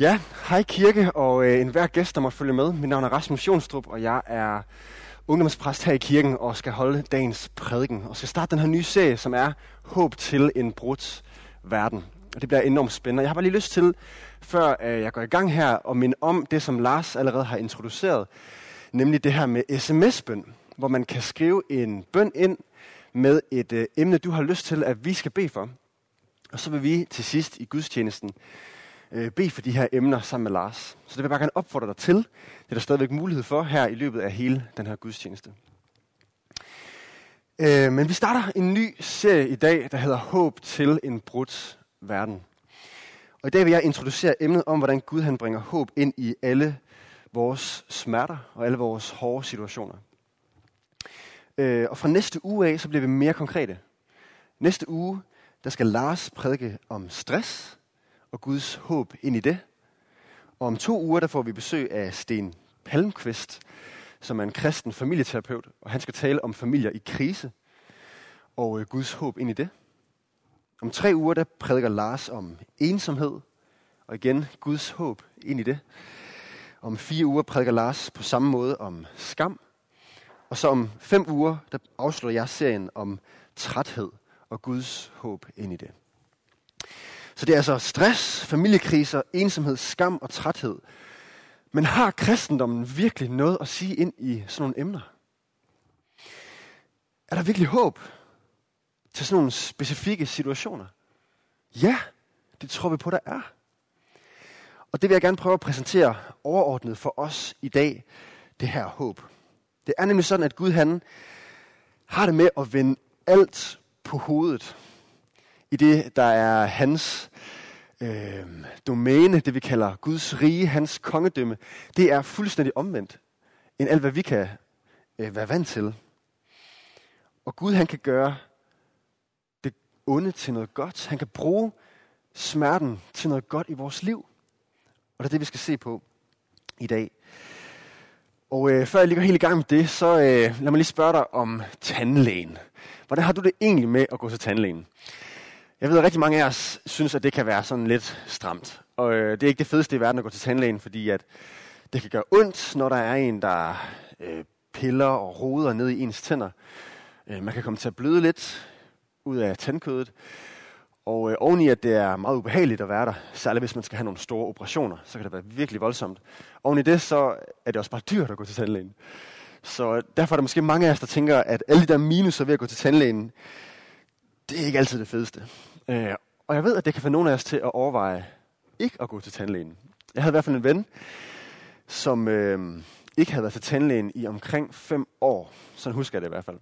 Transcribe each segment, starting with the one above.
Ja, hej kirke og øh, enhver gæst, der måtte følge med. Mit navn er Rasmus Jonstrup, og jeg er ungdomspræst her i kirken og skal holde dagens prædiken. Og skal starte den her nye serie, som er Håb til en brudt verden. Og det bliver enormt spændende. Jeg har bare lige lyst til, før øh, jeg går i gang her, at minde om det, som Lars allerede har introduceret. Nemlig det her med sms-bøn, hvor man kan skrive en bøn ind med et øh, emne, du har lyst til, at vi skal bede for. Og så vil vi til sidst i gudstjenesten øh, bede for de her emner sammen med Lars. Så det vil jeg bare gerne opfordre dig til. Det er der stadigvæk mulighed for her i løbet af hele den her gudstjeneste. Øh, men vi starter en ny serie i dag, der hedder Håb til en brudt verden. Og i dag vil jeg introducere emnet om, hvordan Gud han bringer håb ind i alle vores smerter og alle vores hårde situationer. Øh, og fra næste uge af, så bliver vi mere konkrete. Næste uge, der skal Lars prædike om stress og Guds håb ind i det. Og om to uger, der får vi besøg af Sten Palmqvist, som er en kristen familieterapeut, og han skal tale om familier i krise og øh, Guds håb ind i det. Om tre uger, der prædiker Lars om ensomhed, og igen Guds håb ind i det. Om fire uger prædiker Lars på samme måde om skam. Og så om fem uger, der afslutter jeg serien om træthed og Guds håb ind i det. Så det er altså stress, familiekriser, ensomhed, skam og træthed. Men har kristendommen virkelig noget at sige ind i sådan nogle emner? Er der virkelig håb til sådan nogle specifikke situationer? Ja, det tror vi på, der er. Og det vil jeg gerne prøve at præsentere overordnet for os i dag, det her håb. Det er nemlig sådan, at Gud han har det med at vende alt på hovedet i det, der er hans øh, domæne, det vi kalder Guds rige, hans kongedømme, det er fuldstændig omvendt end alt, hvad vi kan øh, være vant til. Og Gud, han kan gøre det onde til noget godt. Han kan bruge smerten til noget godt i vores liv. Og det er det, vi skal se på i dag. Og øh, før jeg lige går helt i gang med det, så øh, lad mig lige spørge dig om tandlægen. Hvordan har du det egentlig med at gå til tandlægen? Jeg ved, at rigtig mange af os synes, at det kan være sådan lidt stramt. Og øh, det er ikke det fedeste i verden at gå til tandlægen, fordi at det kan gøre ondt, når der er en, der øh, piller og roder ned i ens tænder. Øh, man kan komme til at bløde lidt ud af tandkødet. Og øh, oveni at det er meget ubehageligt at være der, særligt hvis man skal have nogle store operationer, så kan det være virkelig voldsomt. Oven i det, så er det også bare dyrt at gå til tandlægen. Så øh, derfor er der måske mange af os, der tænker, at alle de der minuser ved at gå til tandlægen, det er ikke altid det fedeste. Øh, og jeg ved, at det kan få nogle af os til at overveje ikke at gå til tandlægen. Jeg havde i hvert fald en ven, som øh, ikke havde været til tandlægen i omkring fem år. Sådan husker jeg det i hvert fald.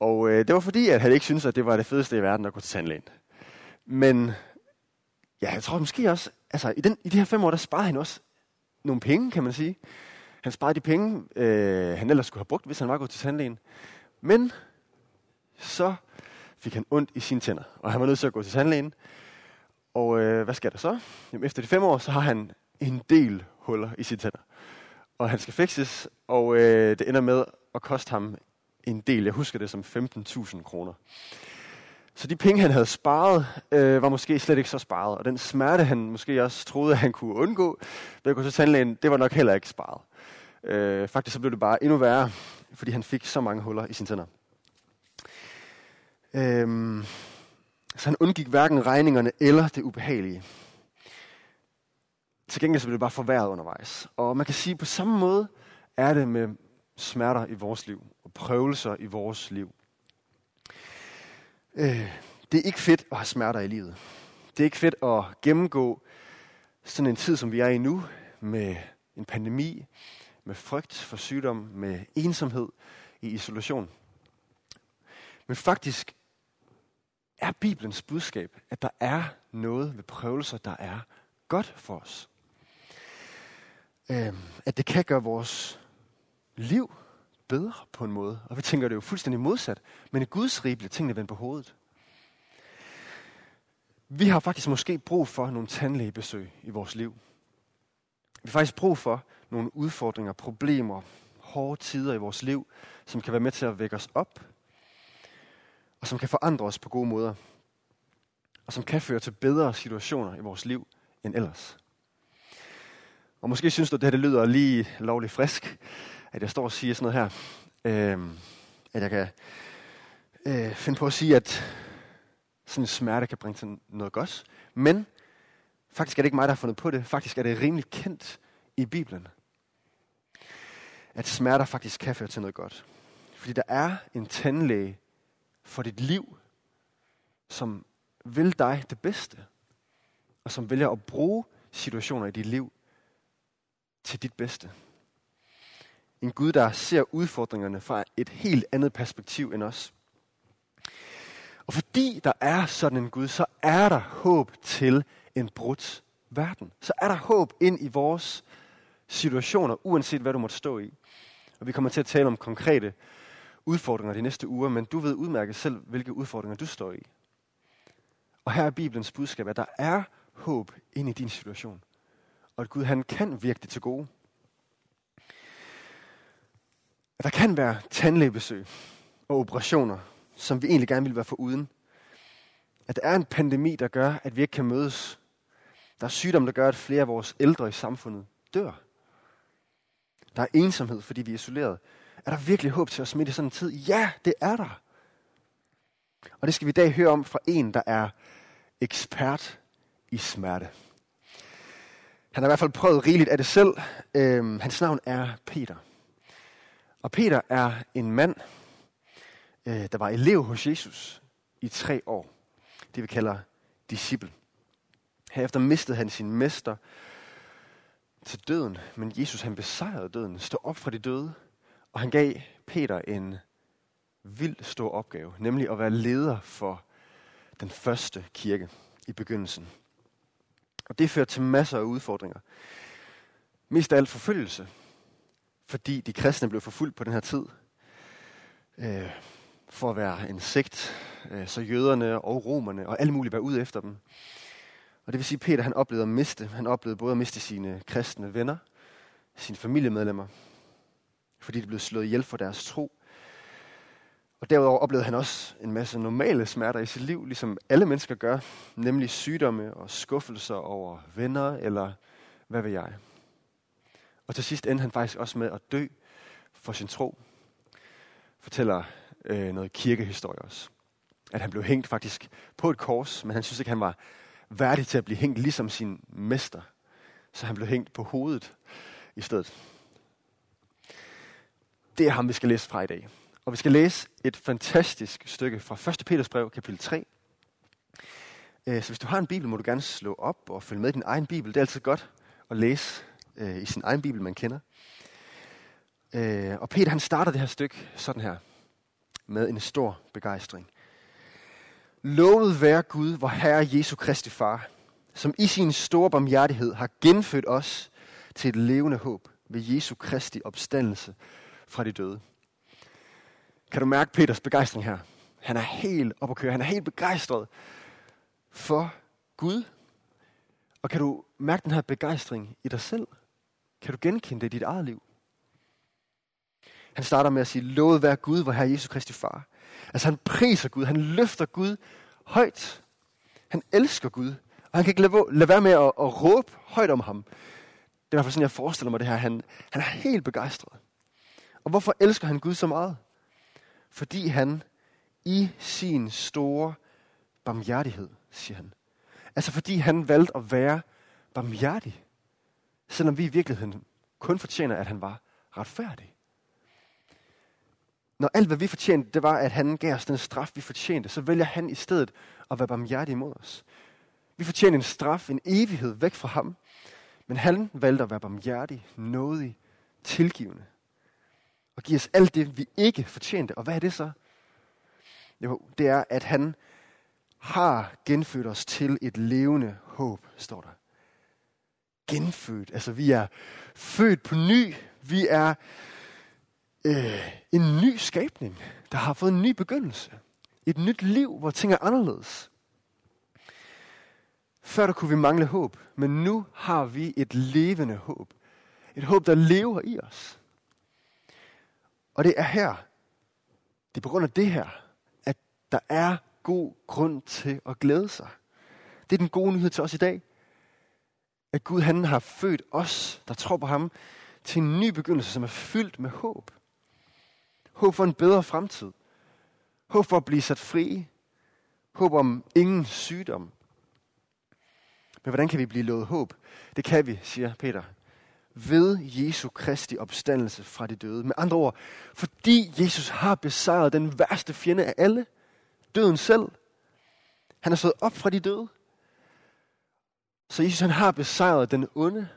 Og øh, det var fordi, at han ikke syntes, at det var det fedeste i verden at gå til tandlægen. Men ja, jeg tror måske også, altså i, den, i de her fem år, der sparede han også nogle penge, kan man sige. Han sparede de penge, øh, han ellers skulle have brugt, hvis han var gået til tandlægen. Men så fik han ondt i sine tænder, og han var nødt til at gå til tandlægen. Og øh, hvad sker der så? Jamen, efter de fem år, så har han en del huller i sine tænder. Og han skal fikses, og øh, det ender med at koste ham en del. Jeg husker det som 15.000 kroner. Så de penge, han havde sparet, øh, var måske slet ikke så sparet. Og den smerte, han måske også troede, at han kunne undgå ved at gå til tandlægen, det var nok heller ikke sparet. Øh, faktisk så blev det bare endnu værre, fordi han fik så mange huller i sine tænder. Øhm, så han undgik hverken regningerne eller det ubehagelige. Til gengæld så blev det bare forværret undervejs. Og man kan sige, at på samme måde er det med smerter i vores liv og prøvelser i vores liv. Øh, det er ikke fedt at have smerter i livet. Det er ikke fedt at gennemgå sådan en tid, som vi er i nu, med en pandemi, med frygt for sygdom, med ensomhed i isolation. Men faktisk er Bibelens budskab, at der er noget ved prøvelser, der er godt for os. Øh, at det kan gøre vores liv bedre på en måde. Og vi tænker det er jo fuldstændig modsat. Men i Guds rige bliver tingene vendt på hovedet. Vi har faktisk måske brug for nogle tandlægebesøg i vores liv. Vi har faktisk brug for nogle udfordringer, problemer, hårde tider i vores liv, som kan være med til at vække os op, og som kan forandre os på gode måder, og som kan føre til bedre situationer i vores liv end ellers. Og måske synes du, at det her det lyder lige lovligt frisk, at jeg står og siger sådan noget her. Øh, at jeg kan øh, finde på at sige, at sådan en smerte kan bringe til noget godt. Men faktisk er det ikke mig, der har fundet på det. Faktisk er det rimelig kendt i Bibelen. At smerter faktisk kan føre til noget godt. Fordi der er en tandlæge for dit liv, som vil dig det bedste. Og som vælger at bruge situationer i dit liv til dit bedste. En Gud, der ser udfordringerne fra et helt andet perspektiv end os. Og fordi der er sådan en Gud, så er der håb til en brudt verden. Så er der håb ind i vores situationer, uanset hvad du måtte stå i. Og vi kommer til at tale om konkrete udfordringer de næste uger, men du ved udmærket selv, hvilke udfordringer du står i. Og her er Bibelens budskab, at der er håb ind i din situation. Og at Gud han kan virke det til gode. At der kan være tandlægebesøg og operationer, som vi egentlig gerne ville være for uden. At der er en pandemi, der gør, at vi ikke kan mødes. Der er sygdom, der gør, at flere af vores ældre i samfundet dør. Der er ensomhed, fordi vi er isoleret. Er der virkelig håb til os midt i sådan en tid? Ja, det er der. Og det skal vi i dag høre om fra en, der er ekspert i smerte. Han har i hvert fald prøvet rigeligt af det selv. Øhm, hans navn er Peter. Og Peter er en mand, øh, der var elev hos Jesus i tre år. Det vi kalder disciple. Herefter mistede han sin mester til døden, men Jesus han besejrede døden, stod op fra de døde, og han gav Peter en vild stor opgave, nemlig at være leder for den første kirke i begyndelsen. Og det førte til masser af udfordringer. Mest af alt forfølgelse, fordi de kristne blev forfulgt på den her tid. Øh, for at være en sekt, øh, så jøderne og romerne og alle mulige var ude efter dem. Og det vil sige, at Peter han oplevede at miste. Han oplevede både at miste sine kristne venner, sine familiemedlemmer, fordi de blev slået ihjel for deres tro. Og derudover oplevede han også en masse normale smerter i sit liv, ligesom alle mennesker gør, nemlig sygdomme og skuffelser over venner, eller hvad ved jeg. Og til sidst endte han faktisk også med at dø for sin tro. Fortæller øh, noget kirkehistorie også. At han blev hængt faktisk på et kors, men han synes ikke, han var værdig til at blive hængt ligesom sin mester. Så han blev hængt på hovedet i stedet. Det er ham, vi skal læse fra i dag. Og vi skal læse et fantastisk stykke fra 1. Peters brev, kapitel 3. Øh, så hvis du har en bibel, må du gerne slå op og følge med i din egen bibel. Det er altid godt at læse øh, i sin egen bibel, man kender. Øh, og Peter han starter det her stykke sådan her, med en stor begejstring. Lovet være Gud, vor Herre Jesu Kristi Far, som i sin store barmhjertighed har genfødt os til et levende håb ved Jesu Kristi opstandelse fra de døde. Kan du mærke Peters begejstring her? Han er helt op at køre. Han er helt begejstret for Gud. Og kan du mærke den her begejstring i dig selv? Kan du genkende det i dit eget liv? Han starter med at sige, lovet være Gud, hvor Herre Jesus Kristi far. Altså han priser Gud, han løfter Gud højt. Han elsker Gud, og han kan ikke lade, lade være med at, at råbe højt om ham. Det er i hvert fald sådan, jeg forestiller mig det her. Han, han er helt begejstret. Og hvorfor elsker han Gud så meget? Fordi han i sin store barmhjertighed, siger han. Altså fordi han valgte at være barmhjertig. Selvom vi i virkeligheden kun fortjener, at han var retfærdig. Når alt, hvad vi fortjente, det var, at han gav os den straf, vi fortjente, så vælger han i stedet at være barmhjertig imod os. Vi fortjener en straf, en evighed væk fra ham. Men han valgte at være barmhjertig, nådig, tilgivende. Og giver os alt det, vi ikke fortjente. Og hvad er det så? Jo, det er, at han har genfødt os til et levende håb, står der. Genfødt. Altså, vi er født på ny. Vi er øh, en ny skabning, der har fået en ny begyndelse. Et nyt liv, hvor ting er anderledes. Før der kunne vi mangle håb, men nu har vi et levende håb. Et håb, der lever i os. Og det er her, det er på grund af det her, at der er god grund til at glæde sig. Det er den gode nyhed til os i dag. At Gud han har født os, der tror på ham, til en ny begyndelse, som er fyldt med håb. Håb for en bedre fremtid. Håb for at blive sat fri. Håb om ingen sygdom. Men hvordan kan vi blive lovet håb? Det kan vi, siger Peter. Ved Jesu Kristi opstandelse fra de døde. Med andre ord, fordi Jesus har besejret den værste fjende af alle, døden selv. Han er stået op fra de døde. Så Jesus han har besejret den onde.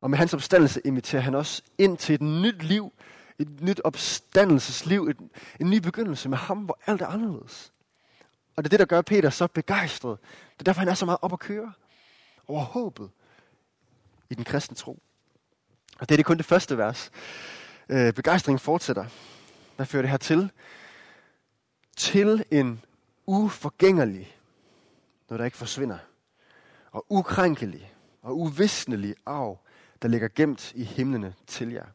Og med hans opstandelse inviterer han os ind til et nyt liv, et nyt opstandelsesliv, et, en ny begyndelse med ham, hvor alt er anderledes. Og det er det, der gør Peter så begejstret. Det er derfor, han er så meget op at køre over håbet i den kristne tro. Og det er det kun det første vers. Øh, begejstringen fortsætter. Hvad fører det her til? Til en uforgængelig, når der ikke forsvinder, og ukrænkelig og uvisnelig arv, der ligger gemt i himlene til jer.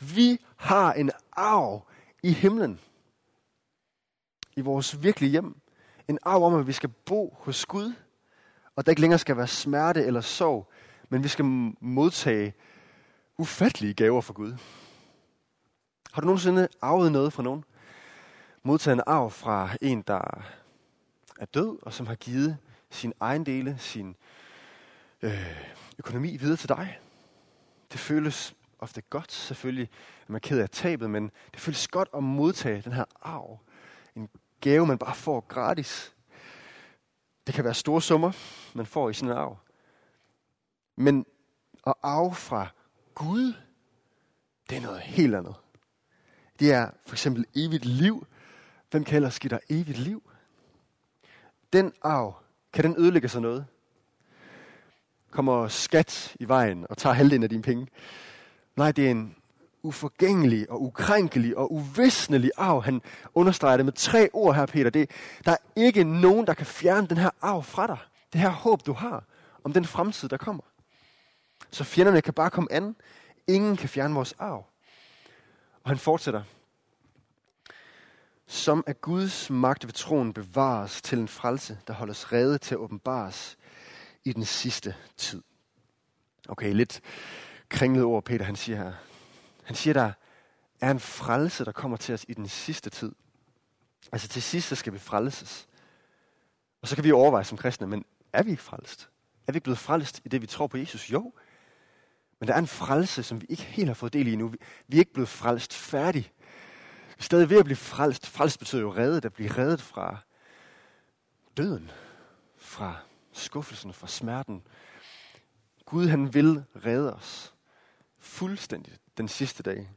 Vi har en arv i himlen. I vores virkelige hjem. En arv om, at vi skal bo hos Gud. Og der ikke længere skal være smerte eller sorg. Men vi skal modtage ufattelige gaver fra Gud. Har du nogensinde arvet noget fra nogen? Modtaget en arv fra en, der er død, og som har givet sin egen dele, sin øh, økonomi videre til dig. Det føles ofte godt, selvfølgelig, er man ked af tabet, men det føles godt at modtage den her arv. En gave, man bare får gratis. Det kan være store summer, man får i sådan en arv. Men at arve fra Gud, det er noget helt andet. Det er for eksempel evigt liv. Hvem kan ellers give dig evigt liv? Den arv, kan den ødelægge sig noget? Kommer skat i vejen og tager halvdelen af dine penge? Nej, det er en uforgængelig og ukrænkelig og uvisnelig arv. Han understreger det med tre ord her, Peter. Det, der er ikke nogen, der kan fjerne den her arv fra dig. Det her håb, du har om den fremtid, der kommer. Så fjenderne kan bare komme an. Ingen kan fjerne vores arv. Og han fortsætter. Som at Guds magt ved troen bevares til en frelse, der holdes rede til at åbenbares i den sidste tid. Okay, lidt kringlet ord, Peter han siger her. Han siger, der er en frelse, der kommer til os i den sidste tid. Altså til sidst, så skal vi frelses. Og så kan vi overveje som kristne, men er vi ikke frelst? Er vi ikke blevet frelst i det, vi tror på Jesus? Jo. Men der er en frelse, som vi ikke helt har fået del i endnu. Vi er ikke blevet frelst færdig. Vi er stadig ved at blive frelst. Frelst betyder jo reddet, at blive reddet fra døden, fra skuffelsen, fra smerten. Gud han vil redde os fuldstændigt den sidste dag.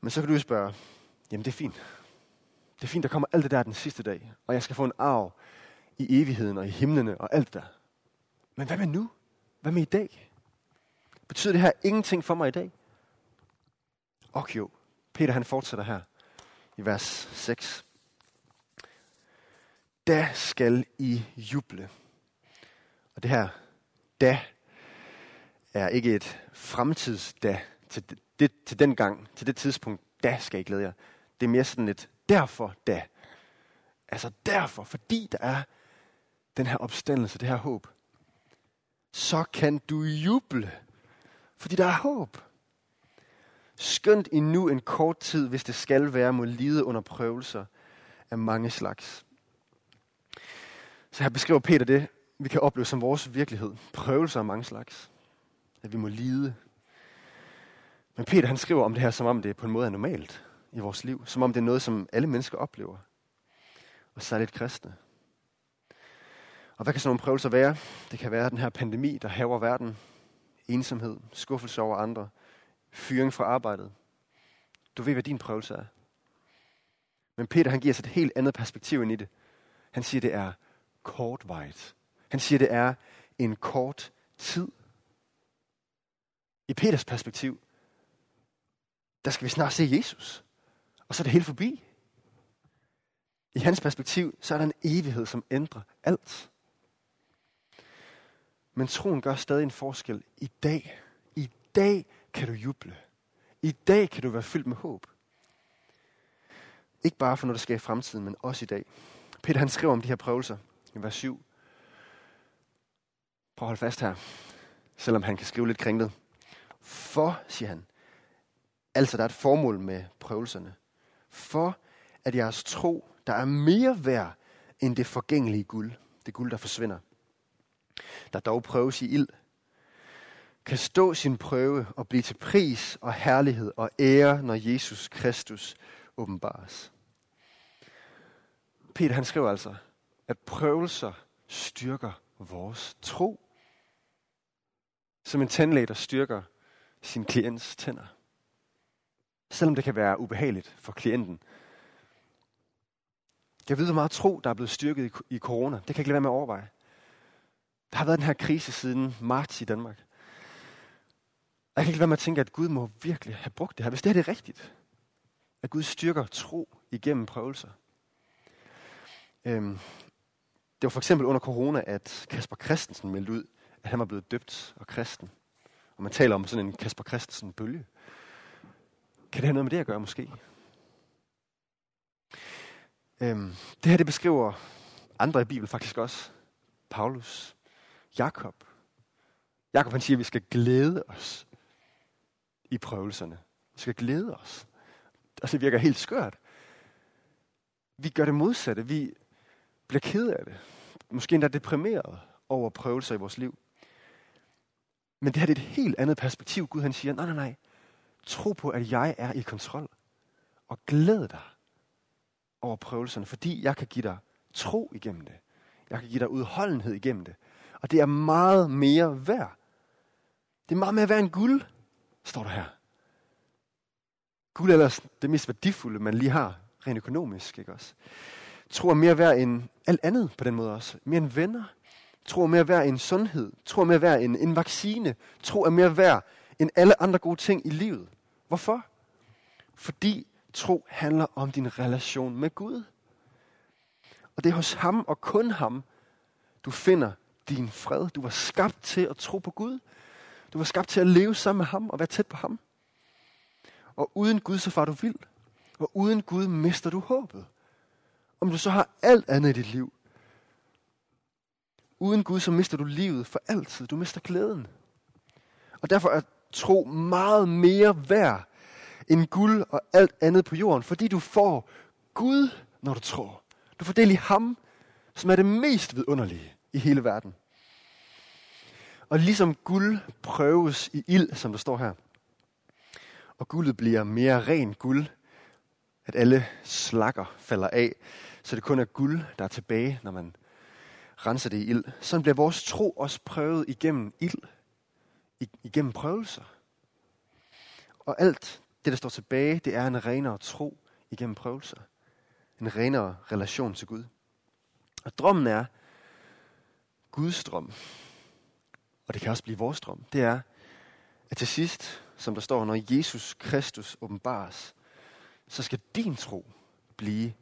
Men så kan du jo spørge, jamen det er fint. Det er fint, der kommer alt det der den sidste dag, og jeg skal få en arv i evigheden og i himlene og alt der. Men hvad med nu? Hvad med i dag? Betyder det her ingenting for mig i dag? Og jo, Peter han fortsætter her i vers 6. Da skal I juble. Og det her, da, er ikke et fremtidsda til, det, til den gang, til det tidspunkt, da skal I glæde jer. Det er mere sådan et derfor da. Altså derfor, fordi der er den her opstandelse, det her håb, så kan du juble, fordi der er håb. Skønt endnu en kort tid, hvis det skal være, må lide under prøvelser af mange slags. Så her beskriver Peter det, vi kan opleve som vores virkelighed. Prøvelser af mange slags. At vi må lide. Men Peter han skriver om det her, som om det på en måde er normalt i vores liv. Som om det er noget, som alle mennesker oplever. Og særligt kristne. Og hvad kan sådan nogle prøvelser være? Det kan være den her pandemi, der haver verden. Ensomhed, skuffelse over andre, fyring fra arbejdet. Du ved, hvad din prøvelse er. Men Peter han giver os et helt andet perspektiv ind i det. Han siger, det er kortvejt. Han siger, det er en kort tid. I Peters perspektiv, der skal vi snart se Jesus. Og så er det helt forbi. I hans perspektiv, så er der en evighed, som ændrer alt. Men troen gør stadig en forskel i dag. I dag kan du juble. I dag kan du være fyldt med håb. Ikke bare for noget, der sker i fremtiden, men også i dag. Peter han skriver om de her prøvelser i vers 7. Prøv at holde fast her, selvom han kan skrive lidt kringlet. For, siger han, altså der er et formål med prøvelserne. For at jeres tro, der er mere værd end det forgængelige guld, det guld, der forsvinder, der dog prøves i ild, kan stå sin prøve og blive til pris og herlighed og ære, når Jesus Kristus åbenbares. Peter han skriver altså, at prøvelser styrker vores tro. Som en tandlæge, der styrker sin klients tænder. Selvom det kan være ubehageligt for klienten. Jeg ved, hvor meget tro, der er blevet styrket i corona. Det kan jeg ikke lade være med at overveje. Der har været den her krise siden marts i Danmark. Jeg kan ikke lade være med at tænke, at Gud må virkelig have brugt det her. Hvis det her er rigtigt, at Gud styrker tro igennem prøvelser. Øhm, det var for eksempel under corona, at Kasper Christensen meldte ud, at han var blevet døbt og kristen. Og man taler om sådan en Kasper Christensen-bølge. Kan det have noget med det at gøre måske? Øhm, det her det beskriver andre i Bibelen faktisk også. Paulus, Jakob. Jakob han siger, at vi skal glæde os i prøvelserne. Vi skal glæde os. Altså, det virker helt skørt. Vi gør det modsatte. Vi bliver ked af det. Måske endda deprimeret over prøvelser i vores liv. Men det her det er et helt andet perspektiv. Gud han siger, nej, nej, nej. Tro på, at jeg er i kontrol. Og glæd dig over prøvelserne, fordi jeg kan give dig tro igennem det. Jeg kan give dig udholdenhed igennem det. Og det er meget mere værd. Det er meget mere værd end guld, står der her. Guld er ellers det mest værdifulde, man lige har, rent økonomisk, ikke også? Tro er mere værd end alt andet på den måde også. Mere end venner. Tro er mere værd end sundhed. Tro er mere værd end en vaccine. Tro er mere værd end alle andre gode ting i livet. Hvorfor? Fordi tro handler om din relation med Gud. Og det er hos ham og kun ham, du finder din fred. Du var skabt til at tro på Gud. Du var skabt til at leve sammen med ham og være tæt på ham. Og uden Gud, så far du vild. Og uden Gud mister du håbet. Om du så har alt andet i dit liv. Uden Gud, så mister du livet for altid. Du mister glæden. Og derfor er tro meget mere værd end guld og alt andet på jorden. Fordi du får Gud, når du tror. Du får del i ham, som er det mest vidunderlige i hele verden. Og ligesom guld prøves i ild, som der står her, og guldet bliver mere ren guld, at alle slakker falder af, så det kun er guld, der er tilbage, når man renser det i ild. Sådan bliver vores tro også prøvet igennem ild, igennem prøvelser. Og alt det, der står tilbage, det er en renere tro igennem prøvelser. En renere relation til Gud. Og drømmen er, Guds drøm, og det kan også blive vores drøm, det er, at til sidst, som der står, når Jesus Kristus åbenbares, så skal din tro blive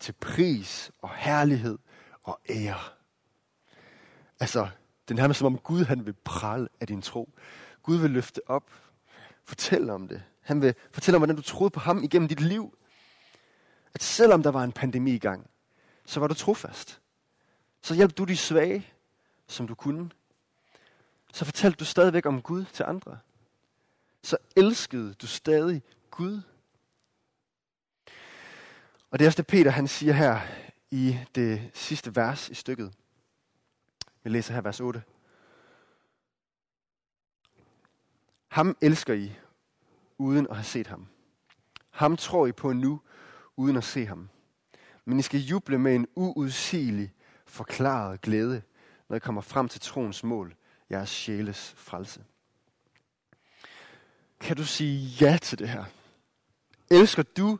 til pris og herlighed og ære. Altså, det er nærmest som om Gud han vil prale af din tro. Gud vil løfte op, fortælle om det. Han vil fortælle om, hvordan du troede på ham igennem dit liv. At selvom der var en pandemi i gang, så var du trofast. Så hjalp du de svage, som du kunne. Så fortalte du stadigvæk om Gud til andre. Så elskede du stadig Gud. Og det er også det, Peter han siger her i det sidste vers i stykket. Vi læser her vers 8. Ham elsker I, uden at have set ham. Ham tror I på nu, uden at se ham. Men I skal juble med en uudsigelig, forklaret glæde, når I kommer frem til troens mål, jeres sjæles frelse. Kan du sige ja til det her? Elsker du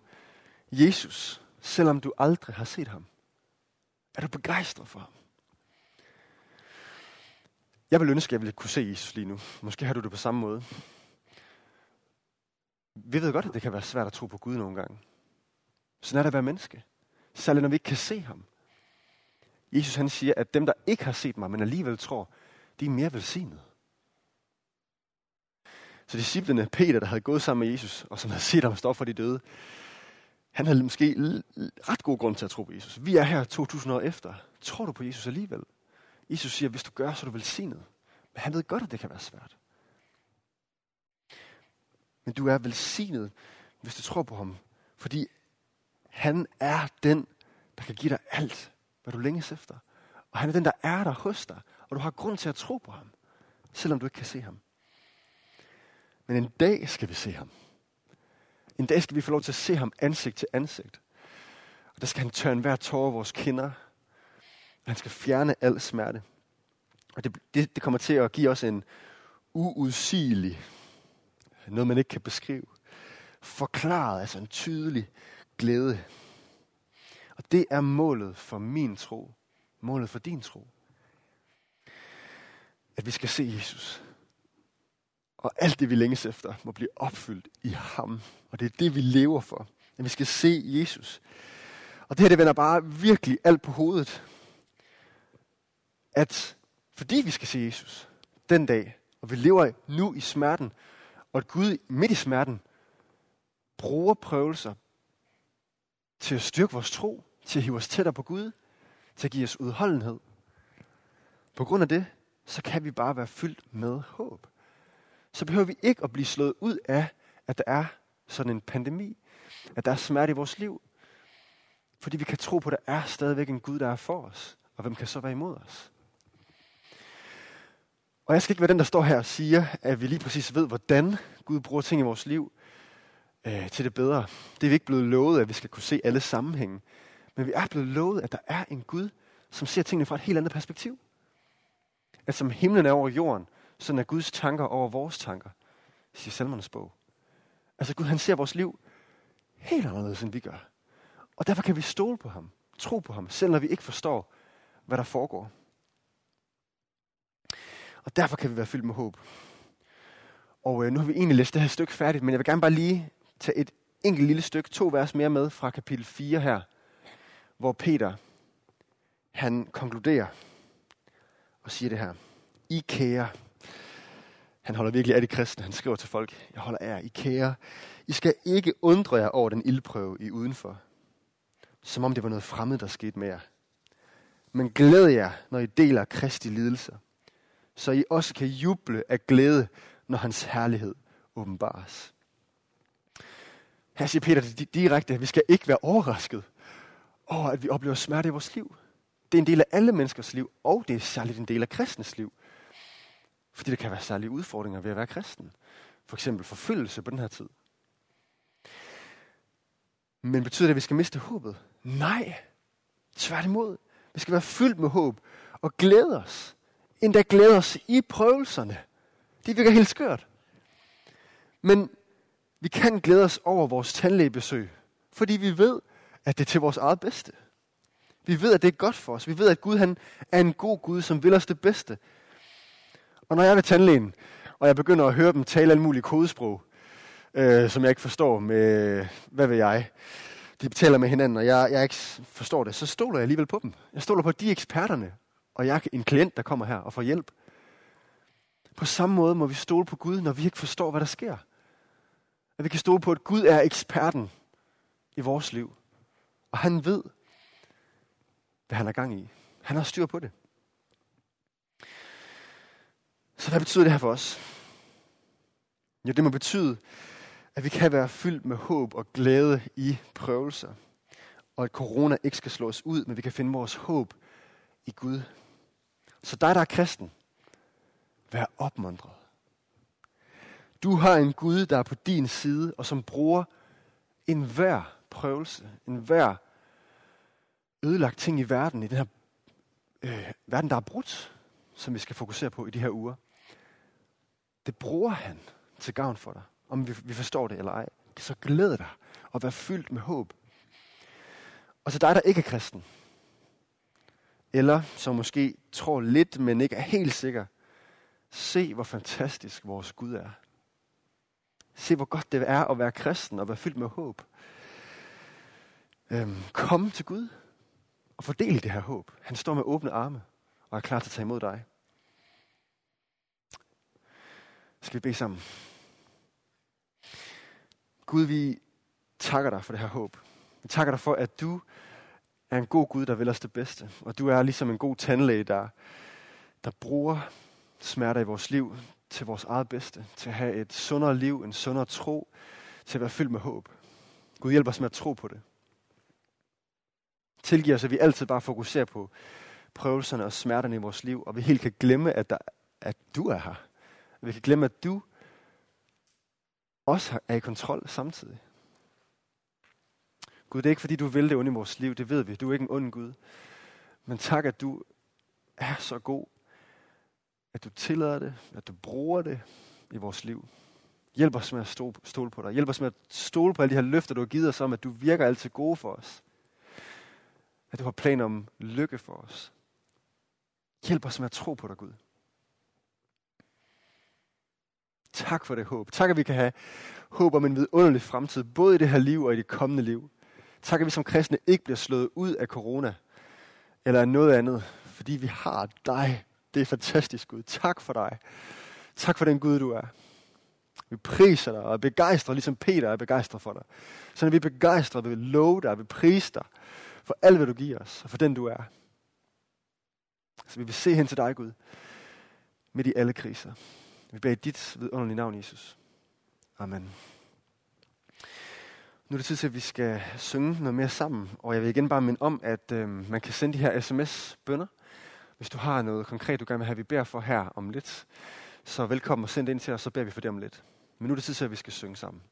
Jesus, selvom du aldrig har set ham? Er du begejstret for ham? Jeg vil ønske, at jeg ville kunne se Jesus lige nu. Måske har du det på samme måde. Vi ved godt, at det kan være svært at tro på Gud nogle gange. Sådan er det at være menneske. Særligt når vi ikke kan se ham. Jesus han siger, at dem, der ikke har set mig, men alligevel tror, de er mere velsignede. Så disciplene, Peter, der havde gået sammen med Jesus, og som havde set ham stå for de døde, han havde måske ret god grund til at tro på Jesus. Vi er her 2000 år efter. Tror du på Jesus alligevel? Jesus siger, hvis du gør, så er du velsignet. Men han ved godt, at det kan være svært. Men du er velsignet, hvis du tror på ham. Fordi han er den, der kan give dig alt, hvad du længes efter. Og han er den, der er der hos dig. Og du har grund til at tro på ham, selvom du ikke kan se ham. Men en dag skal vi se ham. En dag skal vi få lov til at se ham ansigt til ansigt. Og der skal han tørne hver tårer vores kinder. Han skal fjerne al smerte. Og det, det, det kommer til at give os en uudsigelig, noget man ikke kan beskrive, forklaret, altså en tydelig glæde. Og det er målet for min tro. Målet for din tro. At vi skal se Jesus. Og alt det, vi længes efter, må blive opfyldt i ham. Og det er det, vi lever for. At vi skal se Jesus. Og det her, det vender bare virkelig alt på hovedet. At fordi vi skal se Jesus den dag, og vi lever nu i smerten, og at Gud midt i smerten bruger prøvelser til at styrke vores tro, til at hive os tættere på Gud, til at give os udholdenhed. På grund af det, så kan vi bare være fyldt med håb. Så behøver vi ikke at blive slået ud af, at der er sådan en pandemi, at der er smerte i vores liv. Fordi vi kan tro på, at der er stadigvæk en Gud, der er for os. Og hvem kan så være imod os? Og jeg skal ikke være den, der står her og siger, at vi lige præcis ved, hvordan Gud bruger ting i vores liv øh, til det bedre. Det er vi ikke blevet lovet, at vi skal kunne se alle sammenhænge. Men vi er blevet lovet, at der er en Gud, som ser tingene fra et helt andet perspektiv. At som himlen er over jorden, sådan er Guds tanker over vores tanker, siger Salmernes bog. Altså Gud, han ser vores liv helt anderledes, end vi gør. Og derfor kan vi stole på ham, tro på ham, selv når vi ikke forstår, hvad der foregår. Og derfor kan vi være fyldt med håb. Og øh, nu har vi egentlig læst det her stykke færdigt, men jeg vil gerne bare lige tage et enkelt lille stykke, to vers mere med fra kapitel 4 her, hvor Peter, han konkluderer og siger det her. I kære, han holder virkelig af de kristne, han skriver til folk, jeg holder af jer, I kære, I skal ikke undre jer over den ildprøve I udenfor, som om det var noget fremmed, der skete med jer. Men glæd jer, når I deler Kristi lidelser, så I også kan juble af glæde, når hans herlighed åbenbares. Her siger Peter det direkte, at vi skal ikke være overrasket over, at vi oplever smerte i vores liv. Det er en del af alle menneskers liv, og det er særligt en del af kristnes liv. Fordi der kan være særlige udfordringer ved at være kristen. For eksempel forfølgelse på den her tid. Men betyder det, at vi skal miste håbet? Nej. Tværtimod. Vi skal være fyldt med håb og glæde os. Endda glæde os i prøvelserne. Det virker helt skørt. Men vi kan glæde os over vores tandlægebesøg, fordi vi ved, at det er til vores eget bedste. Vi ved, at det er godt for os. Vi ved, at Gud han er en god Gud, som vil os det bedste. Og når jeg er ved tandlægen, og jeg begynder at høre dem tale alle mulige kodesprog, øh, som jeg ikke forstår med, hvad ved jeg, de taler med hinanden, og jeg, jeg ikke forstår det, så stoler jeg alligevel på dem. Jeg stoler på de eksperterne, og jeg er en klient, der kommer her og får hjælp. På samme måde må vi stole på Gud, når vi ikke forstår, hvad der sker. At vi kan stole på, at Gud er eksperten i vores liv. Og han ved, hvad han er gang i. Han har styr på det. Så hvad betyder det her for os? Jo, det må betyde, at vi kan være fyldt med håb og glæde i prøvelser. Og at corona ikke skal slå os ud, men vi kan finde vores håb i Gud. Så dig, der er kristen, vær opmuntret. Du har en Gud, der er på din side, og som bruger enhver prøvelse, enhver ødelagt ting i verden, i den her øh, verden, der er brudt, som vi skal fokusere på i de her uger. Det bruger han til gavn for dig, om vi, vi forstår det eller ej. Så glæd dig og vær fyldt med håb. Og til dig, der ikke er kristen, eller som måske tror lidt, men ikke er helt sikker, se hvor fantastisk vores Gud er. Se hvor godt det er at være kristen og være fyldt med håb. Øhm, kom til Gud og fordel det her håb. Han står med åbne arme og er klar til at tage imod dig. Skal vi bede sammen? Gud, vi takker dig for det her håb. Vi takker dig for, at du er en god Gud, der vil os det bedste. Og du er ligesom en god tandlæge, der, der bruger smerter i vores liv til vores eget bedste. Til at have et sundere liv, en sundere tro, til at være fyldt med håb. Gud hjælper os med at tro på det. Tilgiv os, at vi altid bare fokuserer på prøvelserne og smerterne i vores liv, og vi helt kan glemme, at, der, at du er her. Vi kan glemme, at du også er i kontrol samtidig. Gud, det er ikke fordi, du vil det onde i vores liv, det ved vi. Du er ikke en ond Gud. Men tak, at du er så god, at du tillader det, at du bruger det i vores liv. Hjælp os med at stole på dig. Hjælp os med at stole på alle de her løfter, du har givet os om, at du virker altid gode for os. At du har planer om lykke for os. Hjælp os med at tro på dig, Gud. Tak for det håb. Tak, at vi kan have håb om en vidunderlig fremtid, både i det her liv og i det kommende liv. Tak, at vi som kristne ikke bliver slået ud af corona eller af noget andet, fordi vi har dig. Det er fantastisk, Gud. Tak for dig. Tak for den Gud, du er. Vi priser dig og er begejstret, ligesom Peter er begejstret for dig. Så når vi er begejstret, vil vi love dig vil prise dig for alt, hvad du giver os, og for den, du er. Så vi vil se hen til dig, Gud, midt i alle kriser. Vi beder i dit vidunderlige navn, Jesus. Amen. Nu er det tid til, at vi skal synge noget mere sammen. Og jeg vil igen bare minde om, at øh, man kan sende de her sms-bønder. Hvis du har noget konkret, du gerne vil have, vi beder for her om lidt, så velkommen og send det ind til os, så beder vi for det om lidt. Men nu er det tid til, at vi skal synge sammen.